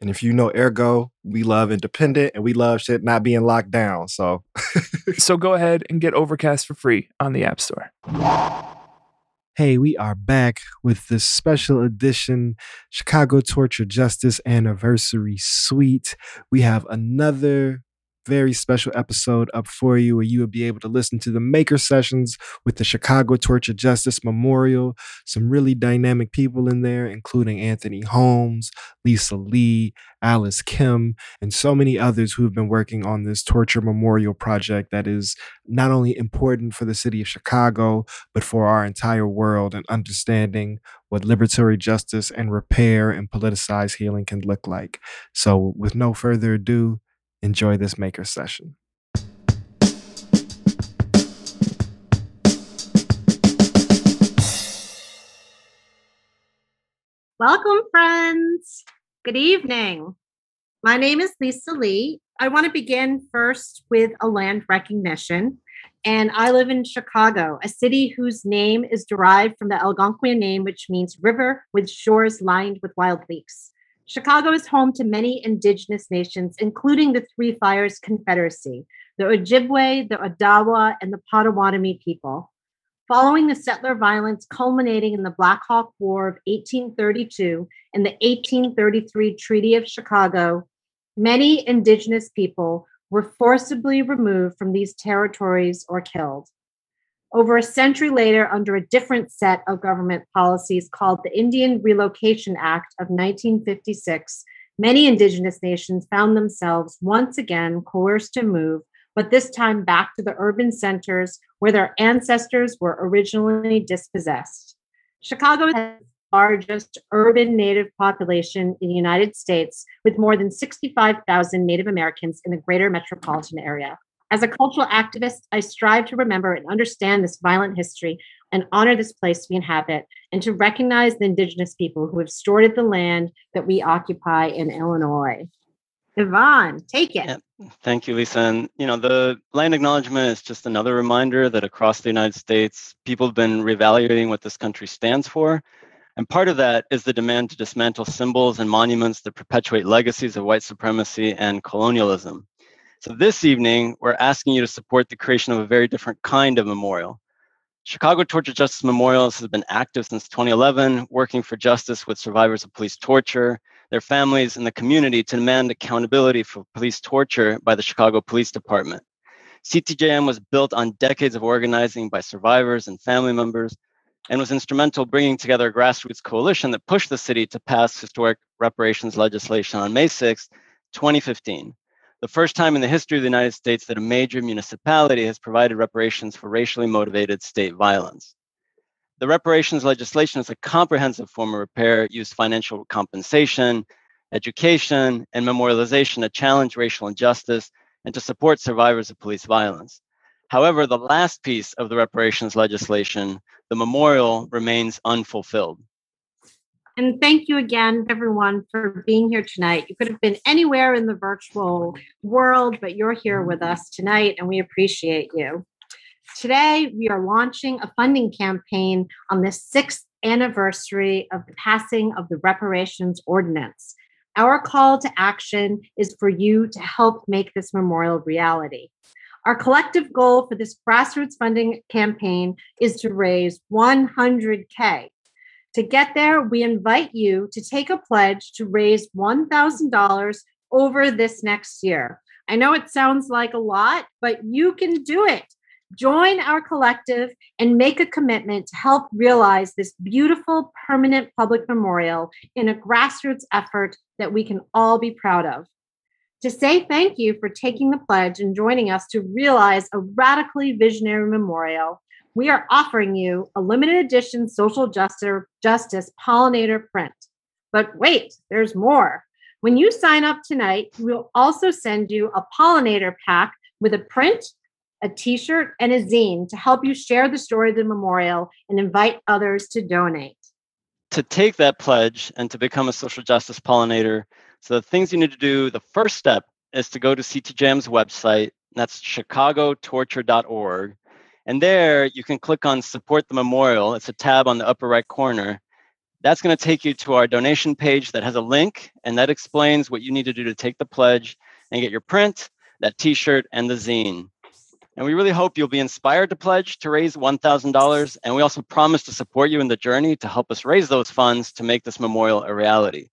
And if you know Ergo, we love independent and we love shit not being locked down. So So go ahead and get Overcast for free on the App Store. Hey, we are back with this special edition Chicago Torture Justice Anniversary Suite. We have another very special episode up for you where you will be able to listen to the maker sessions with the Chicago Torture Justice Memorial. Some really dynamic people in there, including Anthony Holmes, Lisa Lee, Alice Kim, and so many others who have been working on this torture memorial project that is not only important for the city of Chicago, but for our entire world and understanding what liberatory justice and repair and politicized healing can look like. So, with no further ado, enjoy this maker session. Welcome, friends. Good evening. My name is Lisa Lee. I want to begin first with a land recognition. And I live in Chicago, a city whose name is derived from the Algonquian name, which means river with shores lined with wild leeks. Chicago is home to many indigenous nations, including the Three Fires Confederacy, the Ojibwe, the Odawa, and the Potawatomi people. Following the settler violence culminating in the Black Hawk War of 1832 and the 1833 Treaty of Chicago, many indigenous people were forcibly removed from these territories or killed. Over a century later, under a different set of government policies called the Indian Relocation Act of 1956, many indigenous nations found themselves once again coerced to move, but this time back to the urban centers where their ancestors were originally dispossessed. Chicago has the largest urban Native population in the United States, with more than 65,000 Native Americans in the greater metropolitan area. As a cultural activist, I strive to remember and understand this violent history and honor this place we inhabit and to recognize the indigenous people who have stewarded the land that we occupy in Illinois. Yvonne, take it. Yeah. Thank you, Lisa. And you know, the land acknowledgement is just another reminder that across the United States, people have been reevaluating what this country stands for. And part of that is the demand to dismantle symbols and monuments that perpetuate legacies of white supremacy and colonialism. So this evening, we're asking you to support the creation of a very different kind of memorial. Chicago Torture Justice Memorials has been active since 2011, working for justice with survivors of police torture, their families, and the community to demand accountability for police torture by the Chicago Police Department. CTJM was built on decades of organizing by survivors and family members and was instrumental bringing together a grassroots coalition that pushed the city to pass historic reparations legislation on May 6, 2015 the first time in the history of the United States that a major municipality has provided reparations for racially motivated state violence. The reparations legislation is a comprehensive form of repair, used financial compensation, education, and memorialization to challenge racial injustice and to support survivors of police violence. However, the last piece of the reparations legislation, the memorial, remains unfulfilled. And thank you again, everyone, for being here tonight. You could have been anywhere in the virtual world, but you're here with us tonight, and we appreciate you. Today, we are launching a funding campaign on the sixth anniversary of the passing of the Reparations Ordinance. Our call to action is for you to help make this memorial reality. Our collective goal for this grassroots funding campaign is to raise 100K to get there, we invite you to take a pledge to raise $1,000 over this next year. I know it sounds like a lot, but you can do it. Join our collective and make a commitment to help realize this beautiful permanent public memorial in a grassroots effort that we can all be proud of. To say thank you for taking the pledge and joining us to realize a radically visionary memorial, we are offering you a limited edition social justice, justice pollinator print. But wait, there's more. When you sign up tonight, we'll also send you a pollinator pack with a print, a t shirt, and a zine to help you share the story of the memorial and invite others to donate. To take that pledge and to become a social justice pollinator, so the things you need to do, the first step is to go to CTJM's website. That's chicagotorture.org. And there you can click on support the memorial. It's a tab on the upper right corner. That's going to take you to our donation page that has a link and that explains what you need to do to take the pledge and get your print, that t shirt, and the zine. And we really hope you'll be inspired to pledge to raise $1,000. And we also promise to support you in the journey to help us raise those funds to make this memorial a reality.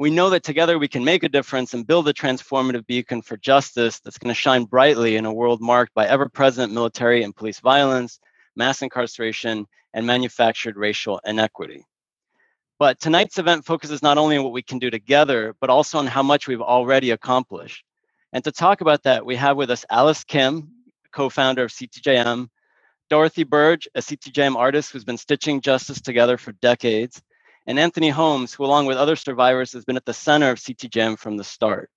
We know that together we can make a difference and build a transformative beacon for justice that's going to shine brightly in a world marked by ever present military and police violence, mass incarceration, and manufactured racial inequity. But tonight's event focuses not only on what we can do together, but also on how much we've already accomplished. And to talk about that, we have with us Alice Kim, co founder of CTJM, Dorothy Burge, a CTJM artist who's been stitching justice together for decades, and Anthony Holmes, who, along with other survivors, has been at the center of CTJM from the start.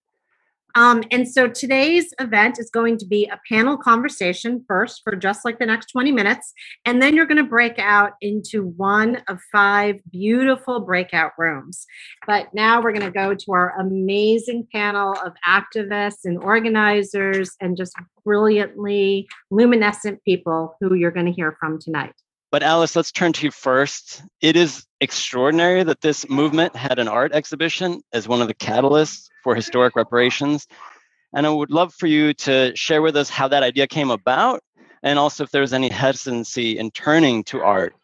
Um, and so today's event is going to be a panel conversation first for just like the next 20 minutes. And then you're going to break out into one of five beautiful breakout rooms. But now we're going to go to our amazing panel of activists and organizers and just brilliantly luminescent people who you're going to hear from tonight. But Alice, let's turn to you first. It is extraordinary that this movement had an art exhibition as one of the catalysts for historic reparations. And I would love for you to share with us how that idea came about and also if there's any hesitancy in turning to art.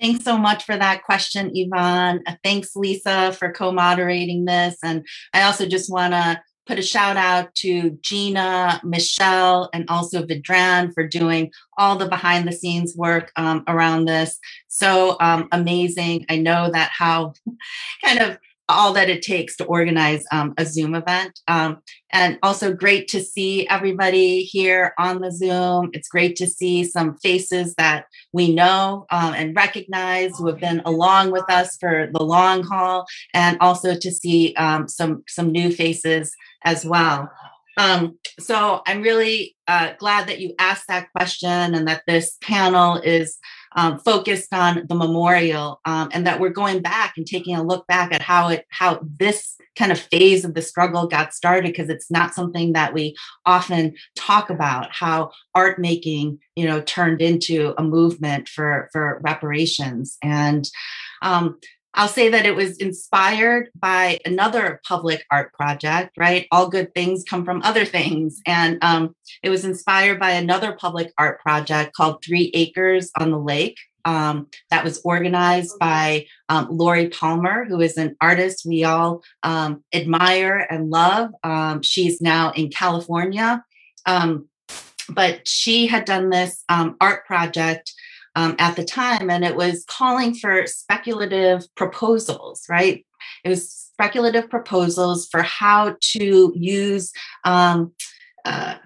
Thanks so much for that question, Yvonne. Thanks, Lisa, for co moderating this. And I also just want to put a shout out to Gina, Michelle, and also Vidran for doing all the behind the scenes work um, around this. So um, amazing. I know that how kind of all that it takes to organize um, a Zoom event. Um, and also great to see everybody here on the Zoom. It's great to see some faces that we know um, and recognize who have been along with us for the long haul, and also to see um, some some new faces as well. Um, so I'm really uh, glad that you asked that question and that this panel is um, focused on the memorial um, and that we're going back and taking a look back at how it how this kind of phase of the struggle got started because it's not something that we often talk about how art making you know turned into a movement for for reparations. And um, I'll say that it was inspired by another public art project, right? All good things come from other things. And um, it was inspired by another public art project called Three Acres on the Lake. Um, that was organized by um, Laurie Palmer, who is an artist we all um, admire and love. Um, she's now in California. Um, but she had done this art project um, at the time, and it was calling for speculative proposals, right? It was speculative proposals for how to use um, uh,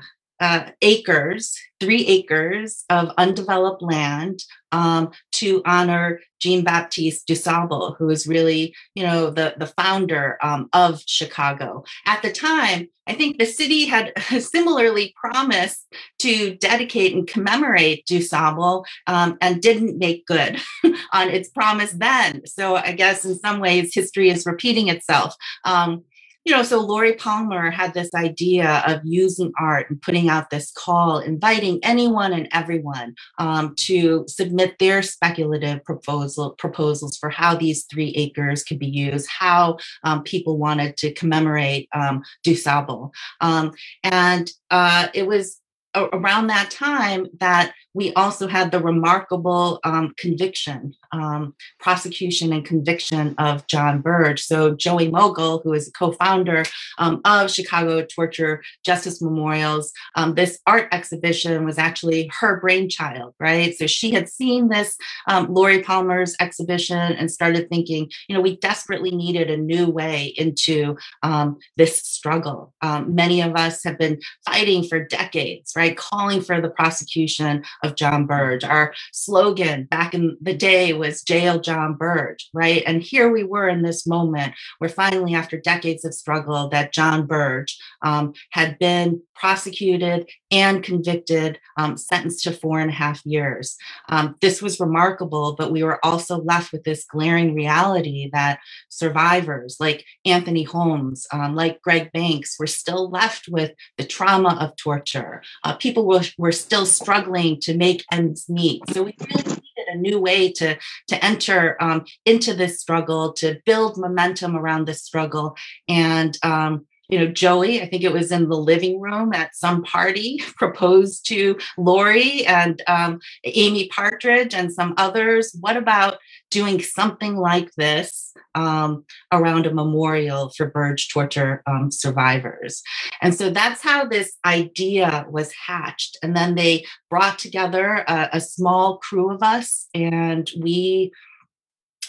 uh, acres, three acres of undeveloped land um, to honor Jean Baptiste Dusable, who was really, you know, the, the founder um, of Chicago. At the time, I think the city had similarly promised to dedicate and commemorate Dusable um, and didn't make good on its promise then. So I guess in some ways history is repeating itself. Um, you know, so Laurie Palmer had this idea of using art and putting out this call, inviting anyone and everyone um, to submit their speculative proposal proposals for how these three acres could be used, how um, people wanted to commemorate um, Dusable. Um, and uh, it was around that time that we also had the remarkable um, conviction, um, prosecution and conviction of John Burge. So Joey Mogul, who is a co-founder um, of Chicago Torture Justice Memorials, um, this art exhibition was actually her brainchild, right? So she had seen this um, Laurie Palmer's exhibition and started thinking, you know, we desperately needed a new way into um, this struggle. many of us have been fighting for decades, right? Right? Calling for the prosecution of John Burge. Our slogan back in the day was jail John Burge, right? And here we were in this moment where finally, after decades of struggle, that John Burge um, had been prosecuted and convicted, um, sentenced to four and a half years. Um, this was remarkable, but we were also left with this glaring reality that survivors like Anthony Holmes, um, like Greg Banks, were still left with the trauma of torture. Uh, people were, were still struggling to make ends meet. So we really needed a new way to, to enter um, into this struggle, to build momentum around this struggle. And um, you know, Joey, I think it was in the living room at some party, proposed to Laurie and um, Amy Partridge and some others. What about doing something like this um, around a memorial for Burge torture um, survivors? And so that's how this idea was hatched. And then they brought together a, a small crew of us and we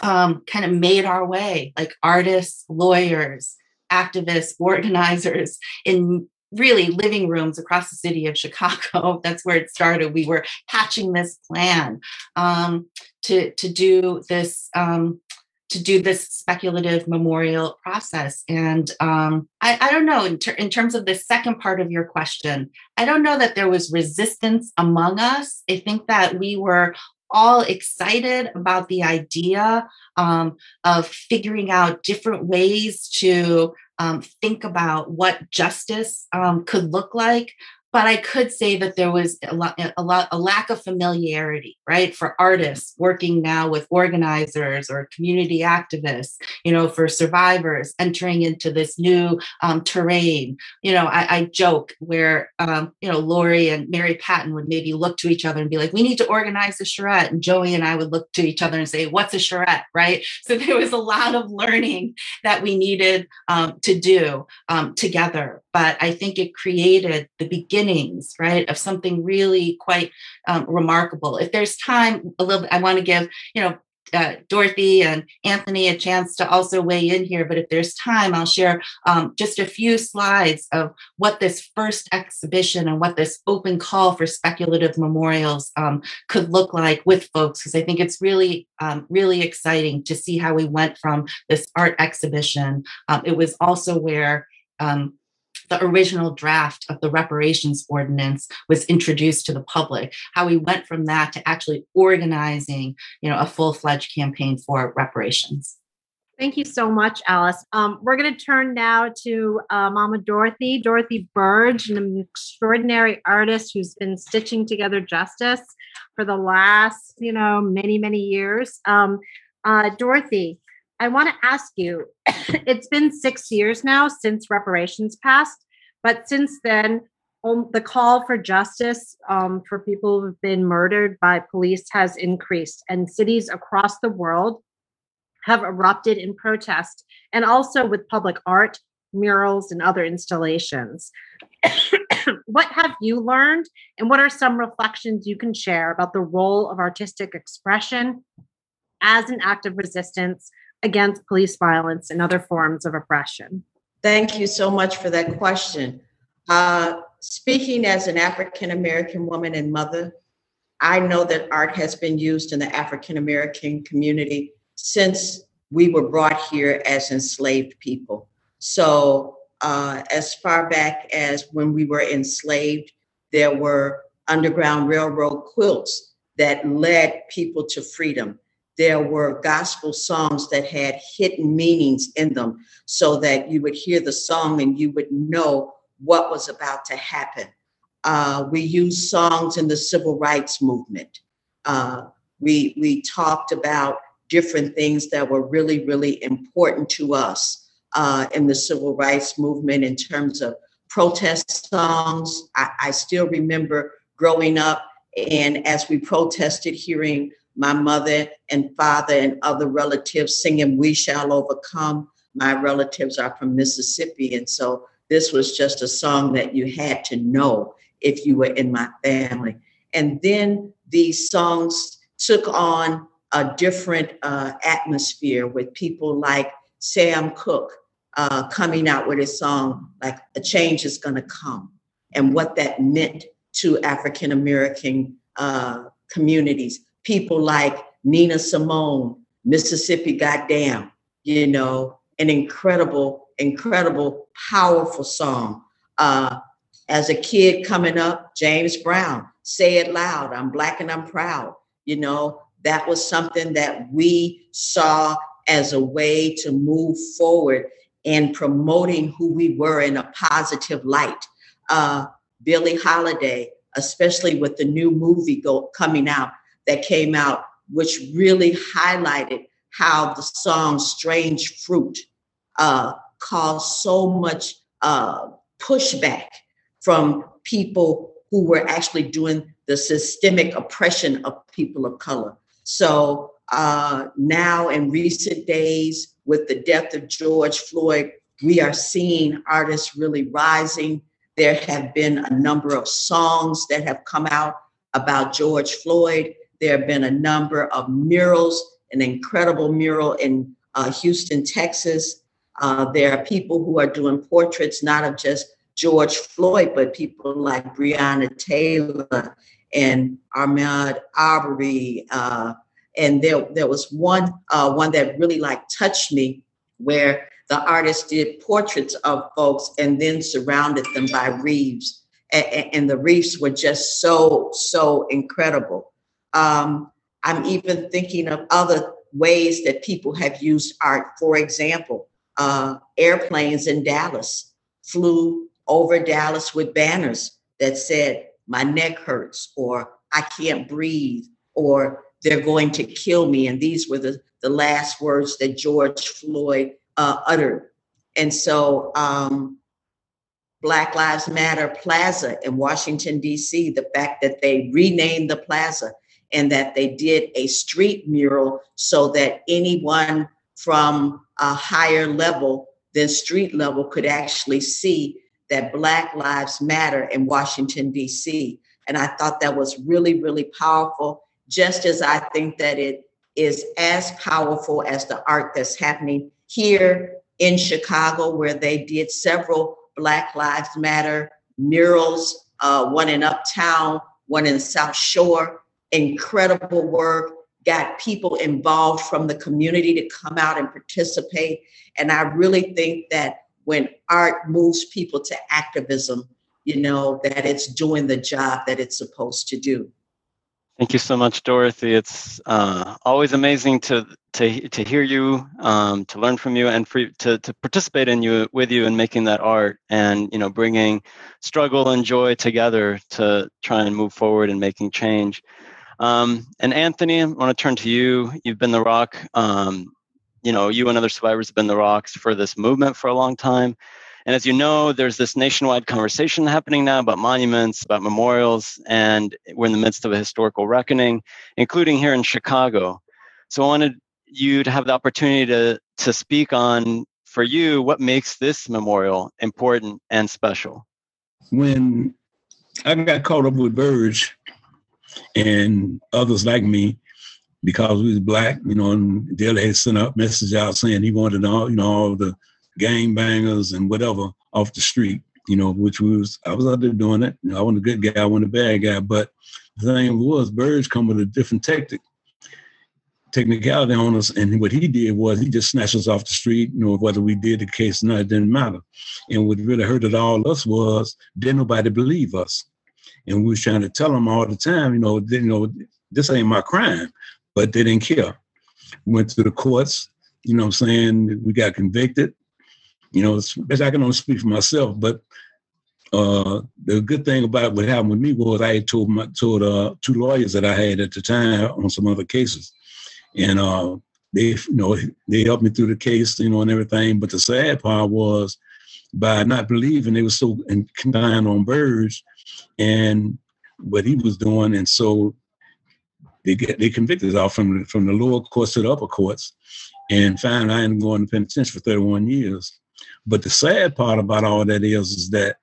um, kind of made our way like artists, lawyers, activists, organizers in really living rooms across the city of Chicago. That's where it started. We were hatching this plan um, to to do this. Um, to do this speculative memorial process. And um, I, I, don't know, in, ter- in, terms of the second part of your question, I don't know that there was resistance among us. I think that we were all excited about the idea um, of figuring out different ways to um, think about what justice um, could look like but I could say that there was a lot, a lot, a lack of familiarity, right, for artists working now with organizers or community activists, you know, for survivors entering into this new um, terrain. You know, I, I joke where, um, you know, Laurie and Mary Patten would maybe look to each other and be like, "We need to organize a charrette," and Joey and I would look to each other and say, "What's a charrette?" Right. So there was a lot of learning that we needed um, to do um, together, but I think it created the beginnings, right, of something really quite um, remarkable. If there's time, a little, I want to give, you know, uh, Dorothy and Anthony a chance to also weigh in here. But if there's time, I'll share um, just a few slides of what this first exhibition and what this open call for speculative memorials um, could look like with folks, because I think it's really, um, really exciting to see how we went from this art exhibition. Um, it was also where um, the original draft of the reparations ordinance was introduced to the public, how we went from that to actually organizing, you know, a full-fledged campaign for reparations. Thank you so much, Alice. Um, we're going to turn now to uh, Mama Dorothy, Dorothy Burge, an extraordinary artist who's been stitching together justice for the last, you know, many, many years. Um, uh, Dorothy, I want to ask you it's been six years now since reparations passed, but since then, um, the call for justice um, for people who've been murdered by police has increased, and cities across the world have erupted in protest and also with public art, murals, and other installations. what have you learned, and what are some reflections you can share about the role of artistic expression as an act of resistance against police violence and other forms of oppression? Thank you so much for that question. Uh, speaking as an African American woman and mother, I know that art has been used in the African American community since we were brought here as enslaved people. So, uh, as far back as when we were enslaved, there were Underground Railroad quilts that led people to freedom there were gospel songs that had hidden meanings in them so that you would hear the song and you would know what was about to happen. Uh, we used songs in the civil rights movement. Uh, we, we talked about different things that were really, really important to us uh, in the civil rights movement in terms of protest songs. I, I still remember growing up and as we protested, hearing my mother and father and other relatives singing We Shall Overcome. My relatives are from Mississippi. And so this was just a song that you had to know if you were in my family. And then these songs took on a different uh, atmosphere with people like Sam Cooke uh, coming out with a song like A Change is Gonna Come and what that meant to African American uh, communities. People like Nina Simone, Mississippi Goddamn, you know, an incredible, incredible, powerful song. Uh, as a kid coming up, James Brown, Say It Loud, I'm Black and I'm Proud. You know, that was something that we saw as a way to move forward in promoting who we were in a positive light. Uh, Billie Holiday, especially with the new movie go, coming out that came out, which really highlighted how the song Strange Fruit uh, caused so much uh, pushback from people who were actually doing the systemic oppression of people of color. So uh, now, in recent days, with the death of George Floyd, we are seeing artists really rising. There have been a number of songs that have come out about George Floyd. There have been a number of murals, an incredible mural in uh, Houston, Texas. Uh, there are people who are doing portraits not of just George Floyd, but people like Breonna Taylor and Ahmaud Arbery. Uh, and there, there was one uh, one that really like touched me, where the artist did portraits of folks and then surrounded them by wreaths, and, and the wreaths were just so so incredible. Um, I'm even thinking of other ways that people have used art. For example, uh, airplanes in Dallas flew over Dallas with banners that said, My neck hurts, or I can't breathe, or they're going to kill me. And these were the, the last words that George Floyd uh, uttered. And so, um, Black Lives Matter Plaza in Washington, D.C., the fact that they renamed the plaza and that they did a street mural so that anyone from a higher level than street level could actually see that Black Lives Matter in Washington, D.C. And I thought that was really, really powerful, just as I think that it is as powerful as the art that's happening here in Chicago, where they did several Black Lives Matter murals, uh, one in Uptown, one in South Shore. Incredible work, got people involved from the community to come out and participate. And I really think that when art moves people to activism, you know, that it's doing the job that it's supposed to do. Thank you so much, Dorothy. It's uh, always amazing to to to hear you, um, to learn from you, and for to to participate in you with you in making that art, and you know, bringing struggle and joy together to try and move forward and making change. Um, and Anthony, I want to turn to you. You've been the rock um, you know, you and other survivors have been the rocks for this movement for a long time. And as you know, there's this nationwide conversation happening now about monuments, about memorials, and we're in the midst of a historical reckoning, including here in Chicago. So I wanted you to have the opportunity to, to speak on, for you, what makes this memorial important and special. When I got caught up with Burge and others like me, because we was black, you know, and Daley had sent up message out saying he wanted all, you know, all the gang bangers and whatever off the street, you know, which was I was out there doing it. You know, I wasn't a good guy, I wasn't a bad guy. But the thing was Burge come with a different tactic technicality on us. And what he did was he just snatched us off the street, you know, whether we did the case or not, it didn't matter. And what really hurted all us was didn't nobody believe us. And we was trying to tell them all the time, you know, you know, this ain't my crime but they didn't care. Went to the courts, you know I'm saying? We got convicted. You know, I can only speak for myself, but uh, the good thing about what happened with me was I told my told uh, two lawyers that I had at the time on some other cases, and uh, they you know they helped me through the case, you know, and everything. But the sad part was by not believing they were so inclined on Burge and what he was doing, and so they get they convicted us off from from the lower courts to the upper courts, and finally I ended up going to penitentiary for 31 years. But the sad part about all that is is that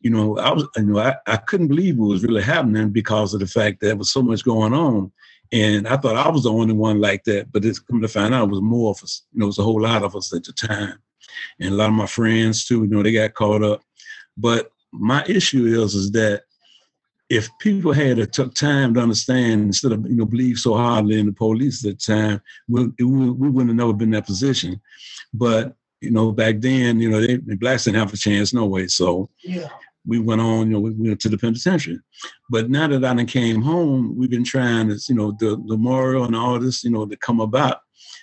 you know I was you know I, I couldn't believe what was really happening because of the fact that there was so much going on. And I thought I was the only one like that, but it's come to find out it was more of us. You know, it was a whole lot of us at the time. And a lot of my friends too, you know, they got caught up. But my issue is is that if people had a took time to understand instead of you know believe so hardly in the police at the time, we, we, we wouldn't have never been in that position. But you know, back then, you know, they, the blacks didn't have a chance no way. So yeah. we went on, you know, we went to the penitentiary. But now that I came home, we've been trying to, you know, the, the memorial and all this, you know, to come about.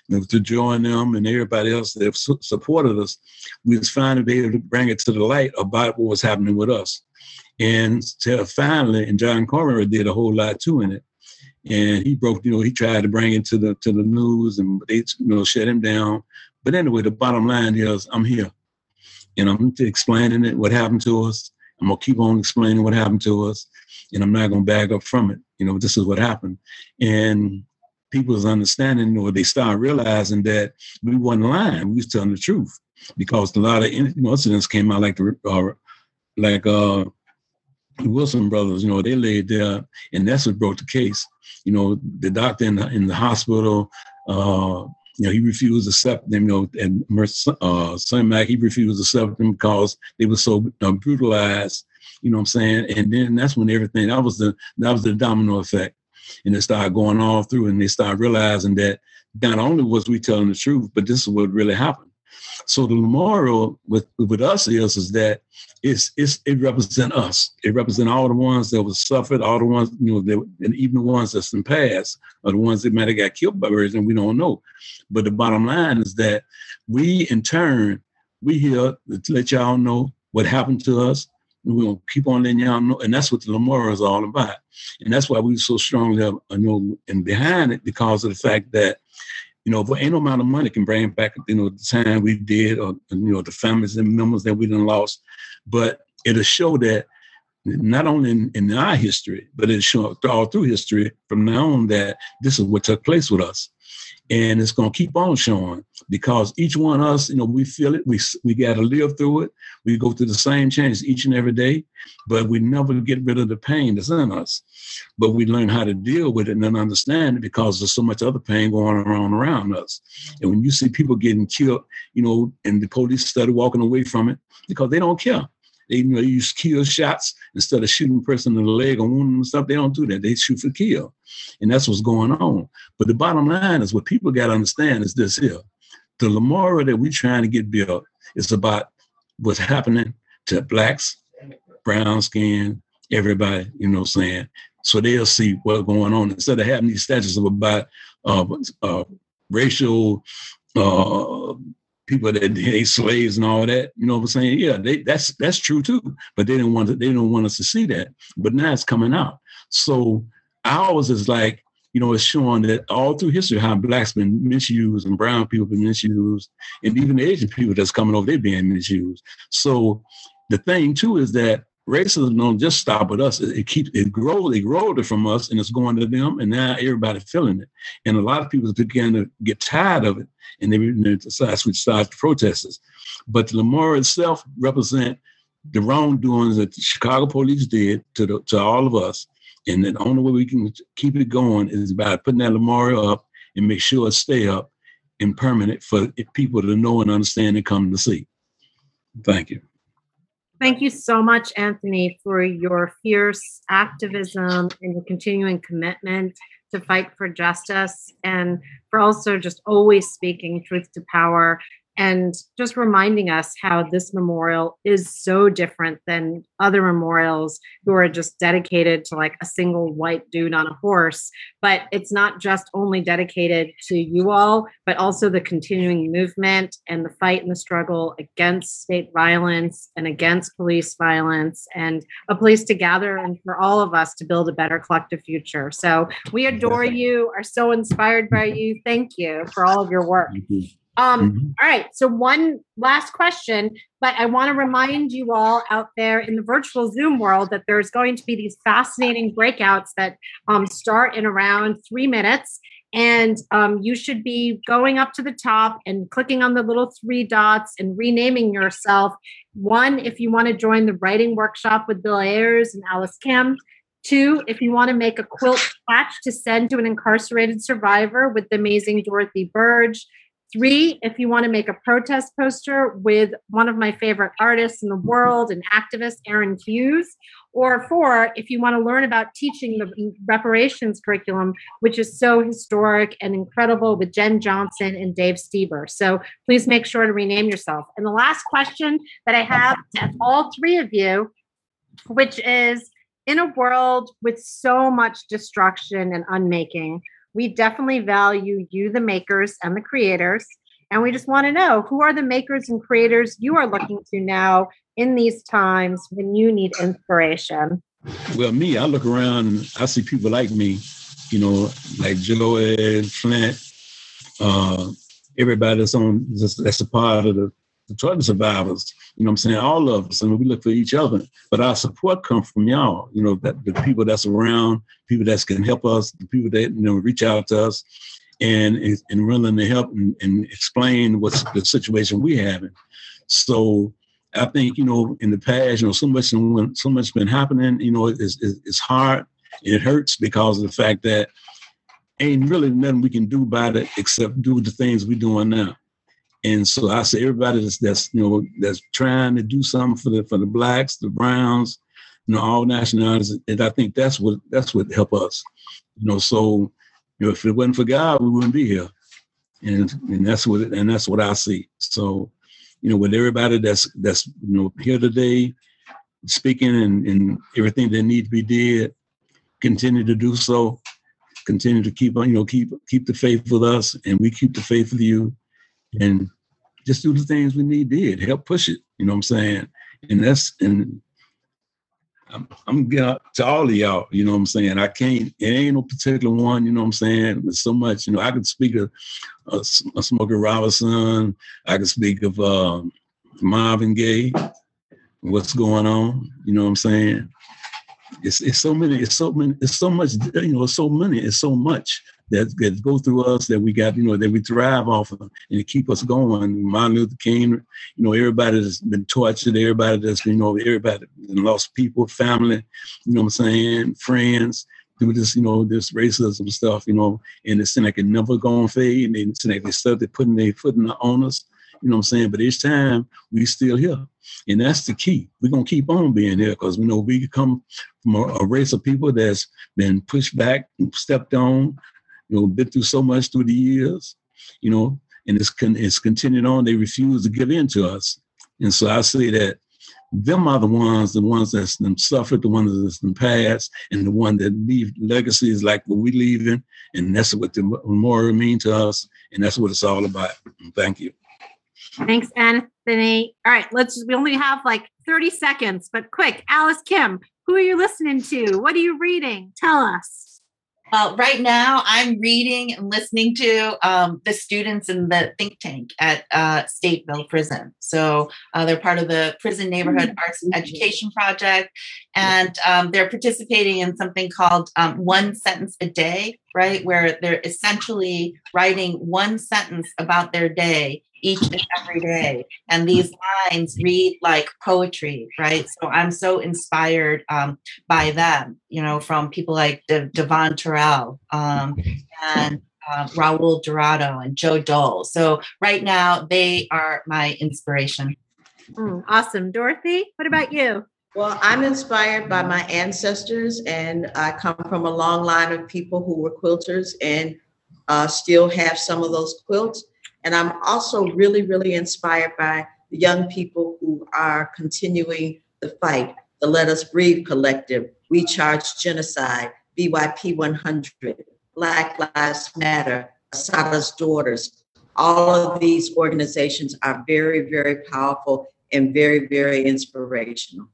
Know, to join them and everybody else that su- supported us, we was finally able to bring it to the light about what was happening with us. And finally, and John Conroy did a whole lot too in it. And he broke, you know, he tried to bring it to the to the news, and they, you know, shut him down. But anyway, the bottom line is I'm here. And I'm explaining it, what happened to us. I'm gonna keep on explaining what happened to us, and I'm not gonna bag up from it. You know, this is what happened. And people's understanding, or they start realizing that we wasn't lying, we was telling the truth. Because a lot of incidents came out like the uh, like uh Wilson brothers, you know, they laid there, and that's what broke the case. You know, the doctor in the, in the hospital, uh, you know, he refused to accept them, you know, and uh, Cermak, he refused to accept them because they were so uh, brutalized, you know what I'm saying? And then that's when everything, that was the, that was the domino effect. And it started going all through and they started realizing that not only was we telling the truth, but this is what really happened. So the memorial with with us is is that it's it's it represents us. It represents all the ones that was suffered, all the ones you know, that, and even the ones that's in past, or the ones that might have got killed by Burge, and we don't know. But the bottom line is that we, in turn, we here to let y'all know what happened to us. We're gonna keep on letting y'all know, and that's what the memorial is all about. And that's why we so strongly, you know, and behind it because of the fact that you know, for ain't no amount of money can bring back, you know, the time we did or, you know, the families and members that we done lost. But it'll show that not only in, in our history, but it'll show all through history from now on that this is what took place with us and it's going to keep on showing because each one of us, you know, we feel it. We we got to live through it. We go through the same changes each and every day, but we never get rid of the pain that's in us. But we learn how to deal with it and then understand it because there's so much other pain going on around us. And when you see people getting killed, you know, and the police started walking away from it because they don't care. They you know use kill shots instead of shooting a person in the leg or wounding and stuff. They don't do that. They shoot for kill, and that's what's going on. But the bottom line is what people got to understand is this here: the memorial that we're trying to get built is about what's happening to blacks, brown skin, everybody. You know, what I'm saying so they'll see what's going on instead of having these statues of about uh, uh, racial uh, people that they slaves and all that. You know what I'm saying? Yeah, they, that's that's true too. But they didn't want to, they didn't want us to see that. But now it's coming out. So ours is like, you know, it's showing that all through history how blacks been misused and brown people been misused, and even Asian people that's coming over, they're being misused. So the thing too is that racism don't just stop with us. It, it keeps it grows, it grows from us and it's going to them, and now everybody feeling it. And a lot of people begin to get tired of it and they, they decide switch sides to protesters. But the memorial itself represent the wrongdoings that the Chicago police did to the, to all of us. And the only way we can keep it going is by putting that memorial up and make sure it stay up and permanent for people to know and understand and come to see. Thank you. Thank you so much, Anthony, for your fierce activism and your continuing commitment to fight for justice and for also just always speaking truth to power and just reminding us how this memorial is so different than other memorials who are just dedicated to like a single white dude on a horse. But it's not just only dedicated to you all but also the continuing movement and the fight and the struggle against state violence and against police violence and a place to gather and for all of us to build a better collective future. So we adore you are so inspired by you. Thank you for all of your work um, mm-hmm. all right. So, one last question, but I want to remind you all out there in the virtual Zoom world that there's going to be these fascinating breakouts that um, start in around three minutes. And um, you should be going up to the top and clicking on the little three dots and renaming yourself. One, if you want to join the writing workshop with Bill Ayers and Alice Kim. Two, if you want to make a quilt patch to send to an incarcerated survivor with the amazing Dorothy Burge. Three, if you want to make a protest poster with one of my favorite artists in the mm-hmm. world, and activist, Aaron Hughes. Or four, if you want to learn about teaching the reparations curriculum, which is so historic and incredible with Jen Johnson and Dave Stieber. So please make sure to rename yourself. And the last question that I have to all three of you, which is in a world with so much destruction and unmaking, we definitely value you, the makers and the creators. And we just want to know who are the makers and creators you are looking to now in these times when you need inspiration? Well, me, I look around and I see people like me, you know, like Joel, Flint, uh, everybody that's on that's a part of the, the torture survivors. You know what I'm saying? All of us. and we look for each other. But our support comes from y'all, you know, that the people that's around, people that can help us, the people that, you know, reach out to us and and willing to help and, and explain what's the situation we having. So I think you know in the past, you know, so much so much been happening. You know, it's, it's hard and it hurts because of the fact that ain't really nothing we can do about it except do the things we're doing now. And so I say everybody that's, that's you know that's trying to do something for the for the blacks, the browns, you know, all nationalities, and I think that's what that's what help us. You know, so you know, if it wasn't for God, we wouldn't be here. And and that's what and that's what I see. So, you know, with everybody that's that's you know here today, speaking and, and everything that needs to be did, continue to do so. Continue to keep on, you know, keep keep the faith with us, and we keep the faith with you and just do the things we need did help push it you know what i'm saying and that's and I'm, I'm to all of y'all, you know what I'm saying? I can't, it ain't no particular one, you know what I'm saying? There's so much, you know, I could speak of uh, Smokey Robinson, I could speak of um, Marvin Gaye, what's going on, you know what I'm saying? It's, it's so many, it's so many, it's so much, you know, it's so many, it's so much that, that go through us that we got, you know, that we thrive off of and keep us going. Martin Luther King, you know, everybody that's been tortured, everybody that's, you know, everybody lost people, family, you know what I'm saying, friends, through this, you know, this racism stuff, you know, and it seemed like it never gonna fade. And it seemed like they started putting their foot in the owners, you know what I'm saying? But each time we still here. And that's the key. We're gonna keep on being here because we know we come from a, a, race of people that's been pushed back, stepped on, you know, been through so much through the years, you know, and it's con- it's continued on. They refuse to give in to us, and so I say that them are the ones, the ones that's been suffered, the ones that's been passed, and the one that leave legacies like what we leaving, and that's what the memorial mean to us, and that's what it's all about. Thank you. Thanks, Anthony. All right, let's. We only have like thirty seconds, but quick, Alice Kim, who are you listening to? What are you reading? Tell us. Well, right now I'm reading and listening to um, the students in the think tank at uh, Stateville Prison. So uh, they're part of the Prison Neighborhood mm-hmm. Arts and Education Project, and um, they're participating in something called um, One Sentence a Day, right? Where they're essentially writing one sentence about their day each and every day. And these lines read like poetry, right? So I'm so inspired um, by them, you know, from people like De- Devon Terrell um, and uh, Raul Dorado and Joe Dole. So right now, they are my inspiration. Mm, awesome. Dorothy, what about you? Well, I'm inspired by my ancestors, and I come from a long line of people who were quilters and uh, still have some of those quilts. And I'm also really, really inspired by the young people who are continuing the fight. The Let Us Breathe Collective, We Charge Genocide, BYP 100, Black Lives Matter, Assata's Daughters. All of these organizations are very, very powerful and very, very inspirational.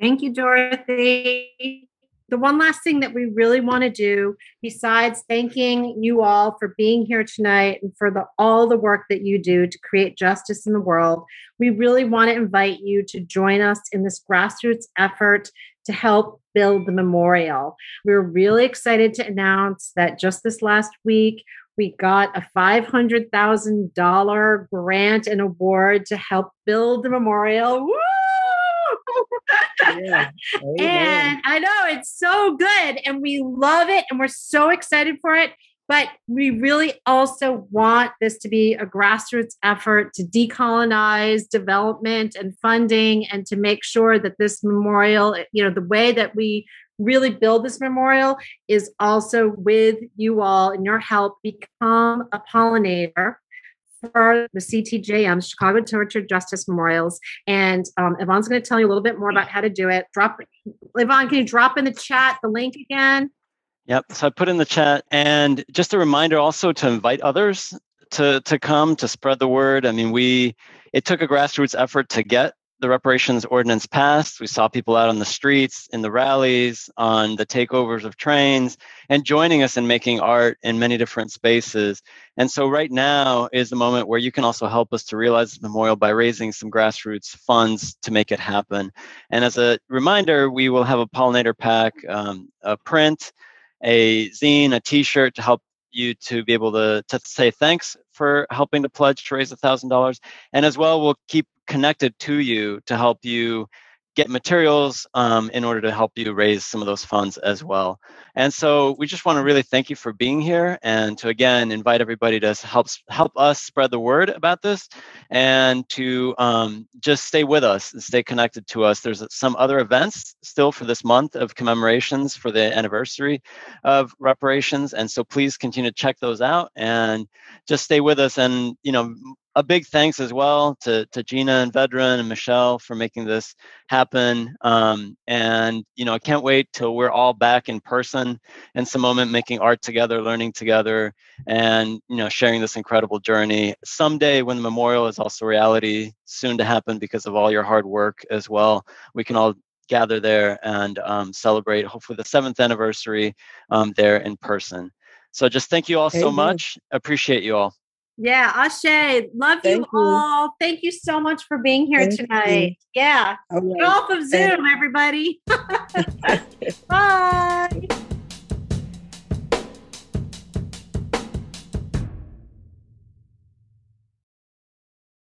Thank you, Dorothy the one last thing that we really want to do, besides thanking you all for being here tonight and for the, all the work that you do to create justice in the world, we really want to invite you to join us in this grassroots effort to help build the memorial. We're really excited to announce that just this last week, we got a $500,000 grant and award to help build the memorial. Woo! Yeah. and I know it's so good and we love it and we're so excited for it. But we really also want this to be a grassroots effort to decolonize development and funding and to make sure that this memorial, you know, the way that we really build this memorial is also with you all and your help become a pollinator for the CTJM, Chicago Torture Justice Memorials. And um, Yvonne's going to tell you a little bit more about how to do it. Drop, Yvonne, can you drop in the chat the link again? Yep. So I put in the chat, and just a reminder also to invite others to to come to spread the word. I mean, we it took a grassroots effort to get the reparations ordinance passed. We saw people out on the streets, in the rallies, on the takeovers of trains, and joining us in making art in many different spaces. And so, right now is the moment where you can also help us to realize the memorial by raising some grassroots funds to make it happen. And as a reminder, we will have a pollinator pack, um, a print, a zine, a T-shirt to help you to be able to, to say thanks for helping to pledge to raise a thousand dollars. And as well we'll keep connected to you to help you get materials um, in order to help you raise some of those funds as well. And so we just want to really thank you for being here and to again invite everybody to help help us spread the word about this and to um, just stay with us and stay connected to us. There's some other events still for this month of commemorations for the anniversary of reparations, and so please continue to check those out and just stay with us. And you know, a big thanks as well to, to Gina and Vedran and Michelle for making this happen. Um, and, you know, I can't wait till we're all back in person in some moment making art together, learning together, and, you know, sharing this incredible journey. Someday when the memorial is also reality, soon to happen because of all your hard work as well, we can all gather there and um, celebrate hopefully the seventh anniversary um, there in person. So just thank you all so much. Appreciate you all. Yeah, Ashe, love you, you, all. Thank you so much for being here Thank tonight. You. Yeah. Get off of Zoom, everybody. Bye.